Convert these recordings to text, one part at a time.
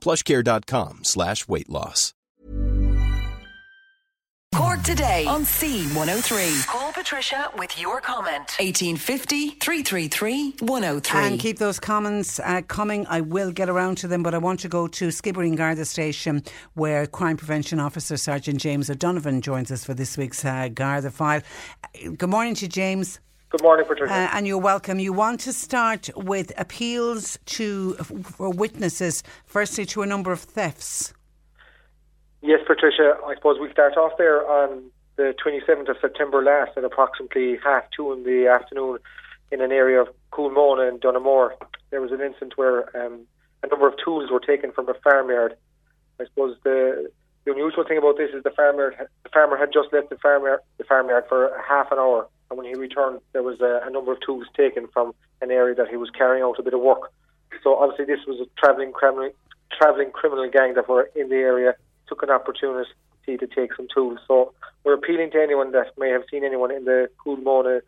Plushcare.com slash weight loss. Cork today on C103. Call Patricia with your comment. 1850 333 103. And keep those comments uh, coming. I will get around to them, but I want to go to Skibbereen Garda Station where Crime Prevention Officer Sergeant James O'Donovan joins us for this week's uh, Garda file. Good morning to you, James. Good morning, Patricia. Uh, and you're welcome. You want to start with appeals to for witnesses, firstly to a number of thefts. Yes, Patricia. I suppose we start off there on the 27th of September last at approximately half two in the afternoon in an area of Coolmona and Dunamore. There was an incident where um, a number of tools were taken from a farmyard. I suppose the, the unusual thing about this is the farmer the farmer had just left the farmyard the farmyard for half an hour, and when he returned, there was a, a number of tools taken from an area that he was carrying out a bit of work. So obviously, this was a travelling criminal travelling criminal gang that were in the area took an opportunity to take some tools. So we're appealing to anyone that may have seen anyone in the Coolmona,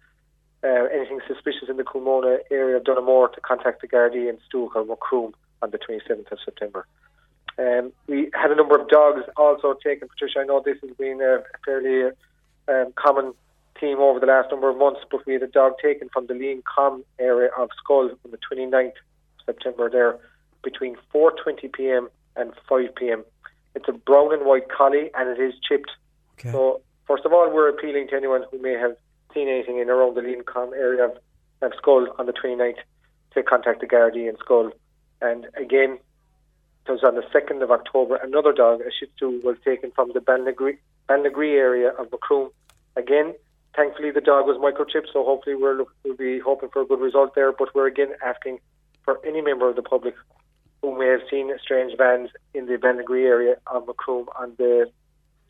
uh, anything suspicious in the Coolmona area of Dunamore to contact the Gardaí in Stewart or on the 27th of September. Um, we had a number of dogs also taken. Patricia, I know this has been a fairly um, common theme over the last number of months, but we had a dog taken from the Lean Com area of Schull on the 29th of September there between 4.20 p.m. and 5 p.m. It's a brown and white collie, and it is chipped. Okay. So, first of all, we're appealing to anyone who may have seen anything in around the Leancom area of, of Schull on the 29th to contact the Gardaí in Schull. And again, it was on the 2nd of October, another dog, a Shih Tzu, was taken from the Ballinagree area of Macroom. Again, thankfully the dog was microchipped, so hopefully we're look, we'll be hoping for a good result there. But we're again asking for any member of the public who may have seen strange vans in the Ballinagree area of Macroom on the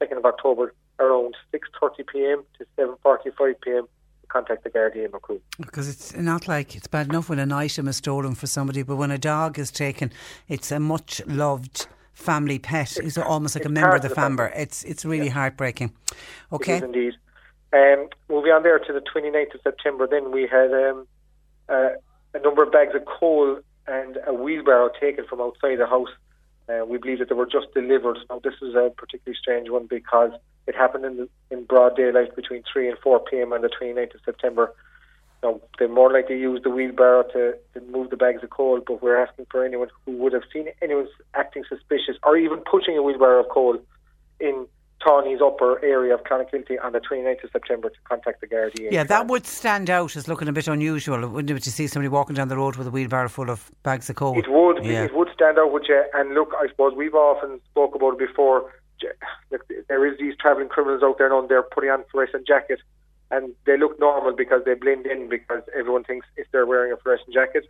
2nd of October around 6.30 p.m. to 7.45 p.m. to contact the Gardaí in Macroom. Because it's not like it's bad enough when an item is stolen for somebody, but when a dog is taken, it's a much loved family pet. It's, almost like a member of the, family. It's it's really yeah. heartbreaking. Okay. Indeed. Um, moving on there to the 29th of September, then we had um, uh, a number of bags of coal and a wheelbarrow taken from outside the house. Uh, we believe that they were just delivered. Now, this is a particularly strange one because it happened in, the, in broad daylight between 3 and 4 p.m. on the 29th of September. Now, they more likely used the wheelbarrow to, to move the bags of coal, but we're asking for anyone who would have seen anyone acting suspicious or even pushing a wheelbarrow of coal in Tawny's upper area of Clonakilty on the 29th of September to contact the Gardaí. Yeah, that would stand out as looking a bit unusual, wouldn't it, to see somebody walking down the road with a wheelbarrow full of bags of coal? It would, yeah. it would stand out with you. And look, I suppose we've often spoke about it before. Look, there is these travelling criminals out there now, and they're putting on fluorescent jacket, and they look normal because they blend in because everyone thinks if they're wearing a fluorescent jacket,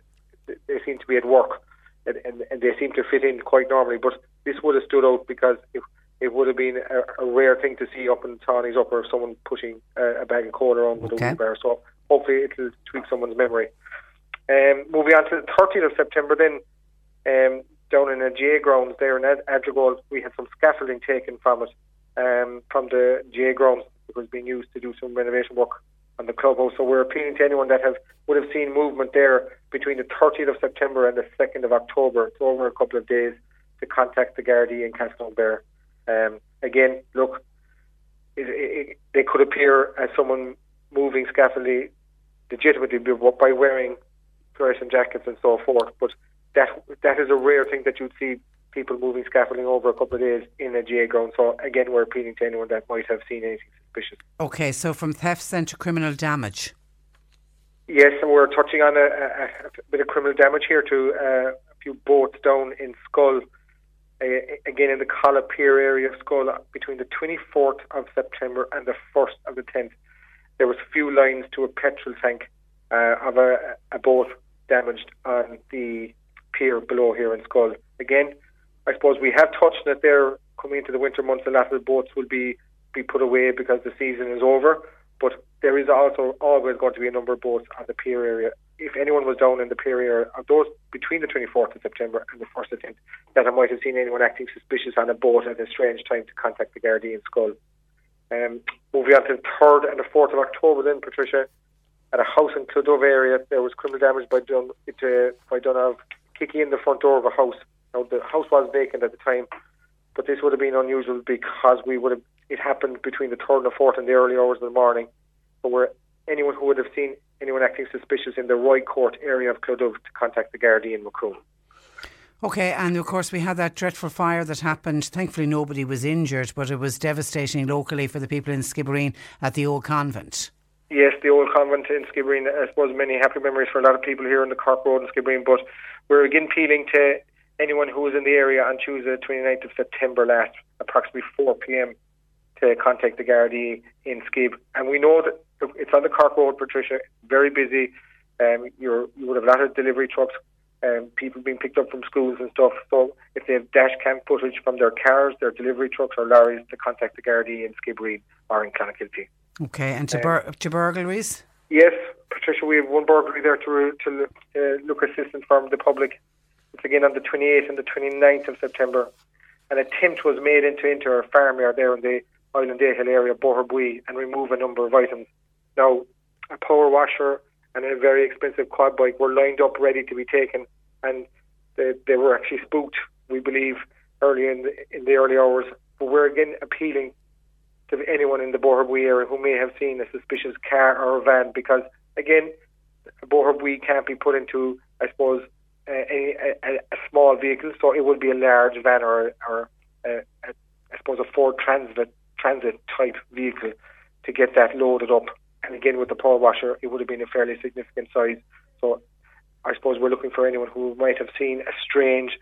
they seem to be at work, and, and, and they seem to fit in quite normally. But this would have stood out because if it would have been a, a rare thing to see up in Tawny's upper someone pushing a, a bag of coal around with okay. a wheelbarrow. So hopefully it'll tweak someone's memory. Um, moving on to the 13th of September, then um, down in the GAA grounds there in Ad- Adrigole, we had some scaffolding taken from it, um, from the GAA grounds. It was being used to do some renovation work on the clubhouse. So we're appealing to anyone that have would have seen movement there between the 13th of September and the 2nd of October. It's over a couple of days to contact the Gardaí in Castletownbere. Um, again, look, it, it, they could appear as someone moving scaffolding legitimately by wearing fluorescent jackets and so forth, but that that is a rare thing that you'd see people moving scaffolding over a couple of days in a GAA ground. So again, we're appealing to anyone that might have seen anything suspicious. Okay, so from thefts then to criminal damage. Yes, and we're touching on a, a, a bit of criminal damage here to uh, a few boats down in Schull. Uh, again, in the Collop Pier area of Schull, between the 24th of September and the 1st of the 10th, there was few lines to a petrol tank uh, of a, a boat damaged on the pier below here in Schull. Again, I suppose we have touched that there coming into the winter months, a lot of the boats will be, be put away because the season is over. But there is also always going to be a number of boats on the pier area. If anyone was down in the period of those between the 24th of September and the 1st of 10th, that I might have seen anyone acting suspicious on a boat at a strange time to contact the Gardaí in Schull. Um, moving on to the 3rd and the 4th of October, then, Patricia, at a house in Cloughduv area, there was criminal damage by Dun, uh, by Dunav kicking in the front door of a house. Now, the house was vacant at the time, but this would have been unusual because we would have it happened between the third and the fourth in the early hours of the morning. But where anyone who would have seen anyone acting suspicious in the Roy Court area of Cloughduv to contact the Gardaí in Macroom. Okay, and of course we had that dreadful fire that happened. Thankfully, nobody was injured, but it was devastating locally for the people in Skibbereen at the old convent. Yes, the old convent in Skibbereen. I suppose many happy memories for a lot of people here in the Cork Road in Skibbereen. But we're again appealing to anyone who was in the area on Tuesday, 29th of September last, approximately 4 p.m to contact the Gardaí in Skib. And we know that it's on the Cork Road, Patricia, very busy. Um, you would have a lot of delivery trucks, um, people being picked up from schools and stuff. So if they have dash cam footage from their cars, their delivery trucks or lorries, to contact the Gardaí in Skibbereen or in Clonakilty. Okay, and to, bur- to burglaries? Yes, Patricia, we have one burglary there to, to uh, look assistance from the public. It's again on the 28th and the 29th of September. An attempt was made into, into a farmyard there in the Island Hill area, Boherbue, and remove a number of items. Now, a power washer and a very expensive quad bike were lined up ready to be taken, and they, they were actually spooked, we believe, early in the, in the early hours. But we're again appealing to anyone in the Boherbue area who may have seen a suspicious car or a van, because again, Boherbue can't be put into, I suppose, a, a, a, small vehicle, so it would be a large van or, or a, a, I suppose a Ford Transit transit type vehicle to get that loaded up. And again, with the power washer, it would have been a fairly significant size. So I suppose we're looking for anyone who might have seen a strange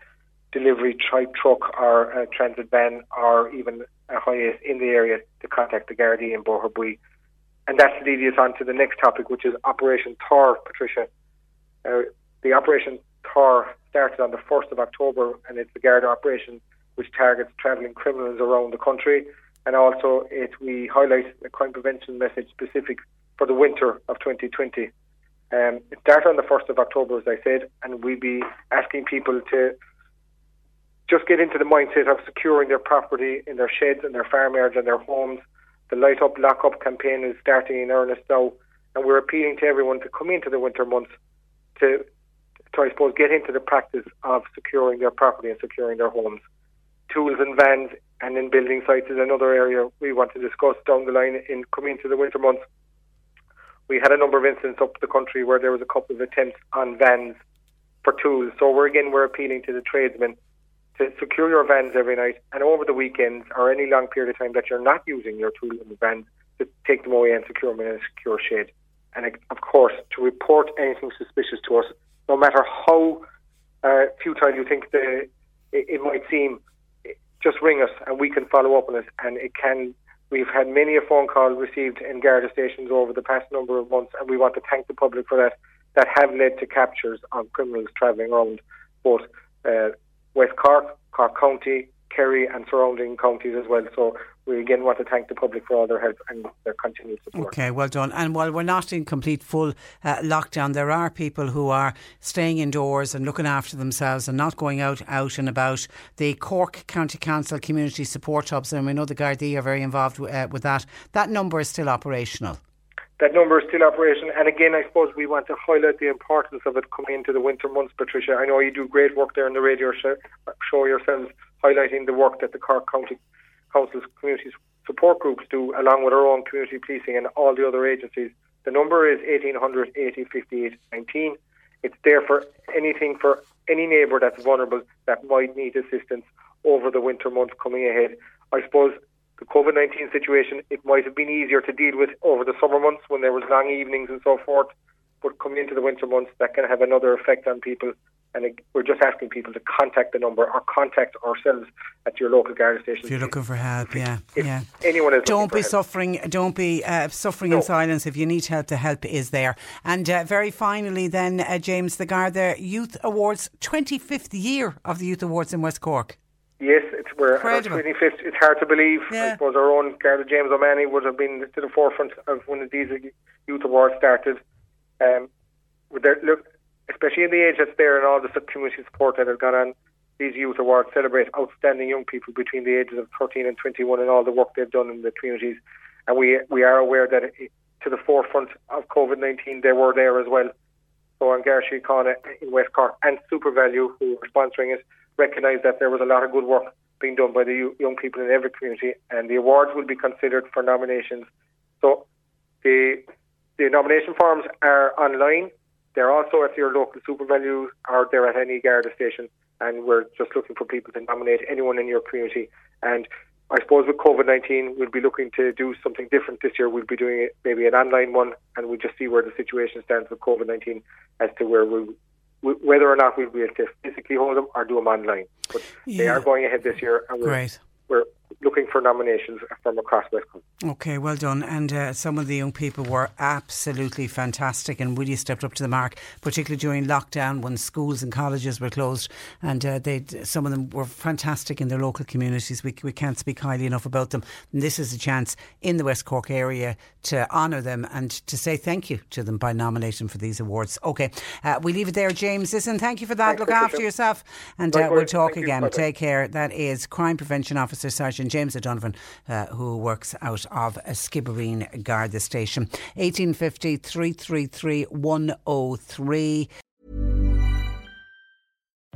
delivery type truck or a transit van or even a Hiace in the area to contact the Gardaí in Boherbue. And that's leading us on to the next topic, which is Operation Thor, Patricia. Uh, the Operation Thor started on the 1st of October and it's the Garda operation which targets travelling criminals around the country and also it we highlight a crime prevention message specific for the winter of 2020. Um, it starts on the 1st of October, as I said, and we'll be asking people to just get into the mindset of securing their property in their sheds and their farmyards and their homes. The Light Up, Lock Up campaign is starting in earnest now, and we're appealing to everyone to come into the winter months to, to I suppose, get into the practice of securing their property and securing their homes. Tools and vans and in building sites is another area we want to discuss down the line in coming into the winter months. We had a number of incidents up the country where there was a couple of attempts on vans for tools. So we're again we're appealing to the tradesmen to secure your vans every night and over the weekends or any long period of time that you're not using your tools in the vans to take them away and secure them in a secure shed. And of course, to report anything suspicious to us, no matter how uh, futile you think the, it, it might seem, just ring us and we can follow up on it. And it can. We've had many a phone call received in Garda stations over the past number of months, and we want to thank the public for that. That have led to captures of criminals travelling around both uh, West Cork, Cork County, Kerry, and surrounding counties as well. So we again want to thank the public for all their help and their continued support. Okay, well done. And while we're not in complete full uh, lockdown, there are people who are staying indoors and looking after themselves and not going out out and about. The Cork County Council Community Support Hubs, and we know the Gardaí are very involved uh, with that. That number is still operational. That number is still operational, and again, I suppose we want to highlight the importance of it coming into the winter months. Patricia, I know you do great work there in the radio show, show yourselves, highlighting the work that the Cork County councils, community support groups do, along with our own community policing and all the other agencies. The number is 1800 80 58 19. It's there for anything for any neighbour that's vulnerable that might need assistance over the winter months coming ahead. I suppose the COVID 19 situation, it might have been easier to deal with over the summer months when there was long evenings and so forth. But coming into the winter months, that can have another effect on people. And we're just asking people to contact the number or contact ourselves at your local Garda station. If you're looking for help, yeah, if yeah. Anyone is don't be suffering. Don't be uh, suffering no. in silence. If you need help, the help is there. And uh, very finally, then uh, James, the Garda Youth Awards, 25th year of the Youth Awards in West Cork. Yes, it's we're Incredible. at our 25th. It's hard to believe. Yeah. I suppose our own Garda James O'Mahony would have been to the forefront of when these youth awards started. Um, there, look, especially in the age that's there and all the community support that has gone on, these youth awards celebrate outstanding young people between the ages of 13 and 21 and all the work they've done in the communities. And we we are aware that to the forefront of COVID 19, they were there as well. So, on Garda Síochána in West Cork and SuperValu, who were sponsoring it, recognised that there was a lot of good work being done by the young people in every community, and the awards will be considered for nominations. So the the nomination forms are online. They're also at your local SuperValu or they're at any Garda station, and we're just looking for people to nominate anyone in your community. And I suppose with COVID 19, we'll be looking to do something different this year. We'll be doing maybe an online one, and we'll just see where the situation stands with COVID 19 as to where we whether or not we'll be able to physically hold them or do them online. But yeah. they are going ahead this year, and we're, Great. we're looking for nominations from across West Cork. Okay, well done. And uh, some of the young people were absolutely fantastic and really stepped up to the mark, particularly during lockdown when schools and colleges were closed. And uh, they, some of them were fantastic in their local communities. We, we can't speak highly enough about them. And this is a chance in the West Cork area to honour them and to say thank you to them by nominating for these awards. Okay, uh, we leave it there, James. Listen, thank you for that. Thanks, Look after yourself, and Likewise. we'll talk Thank again. Bye-bye. Take care. That is Crime Prevention Officer Sergeant James O'Donovan, uh, who works out of Skibbereen Garda Station. 1850 333 103.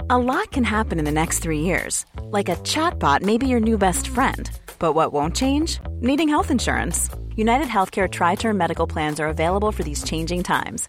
A lot can happen in the next three years. Like a chatbot may be your new best friend. But what won't change? Needing health insurance. United Healthcare TriTerm Medical Plans are available for these changing times.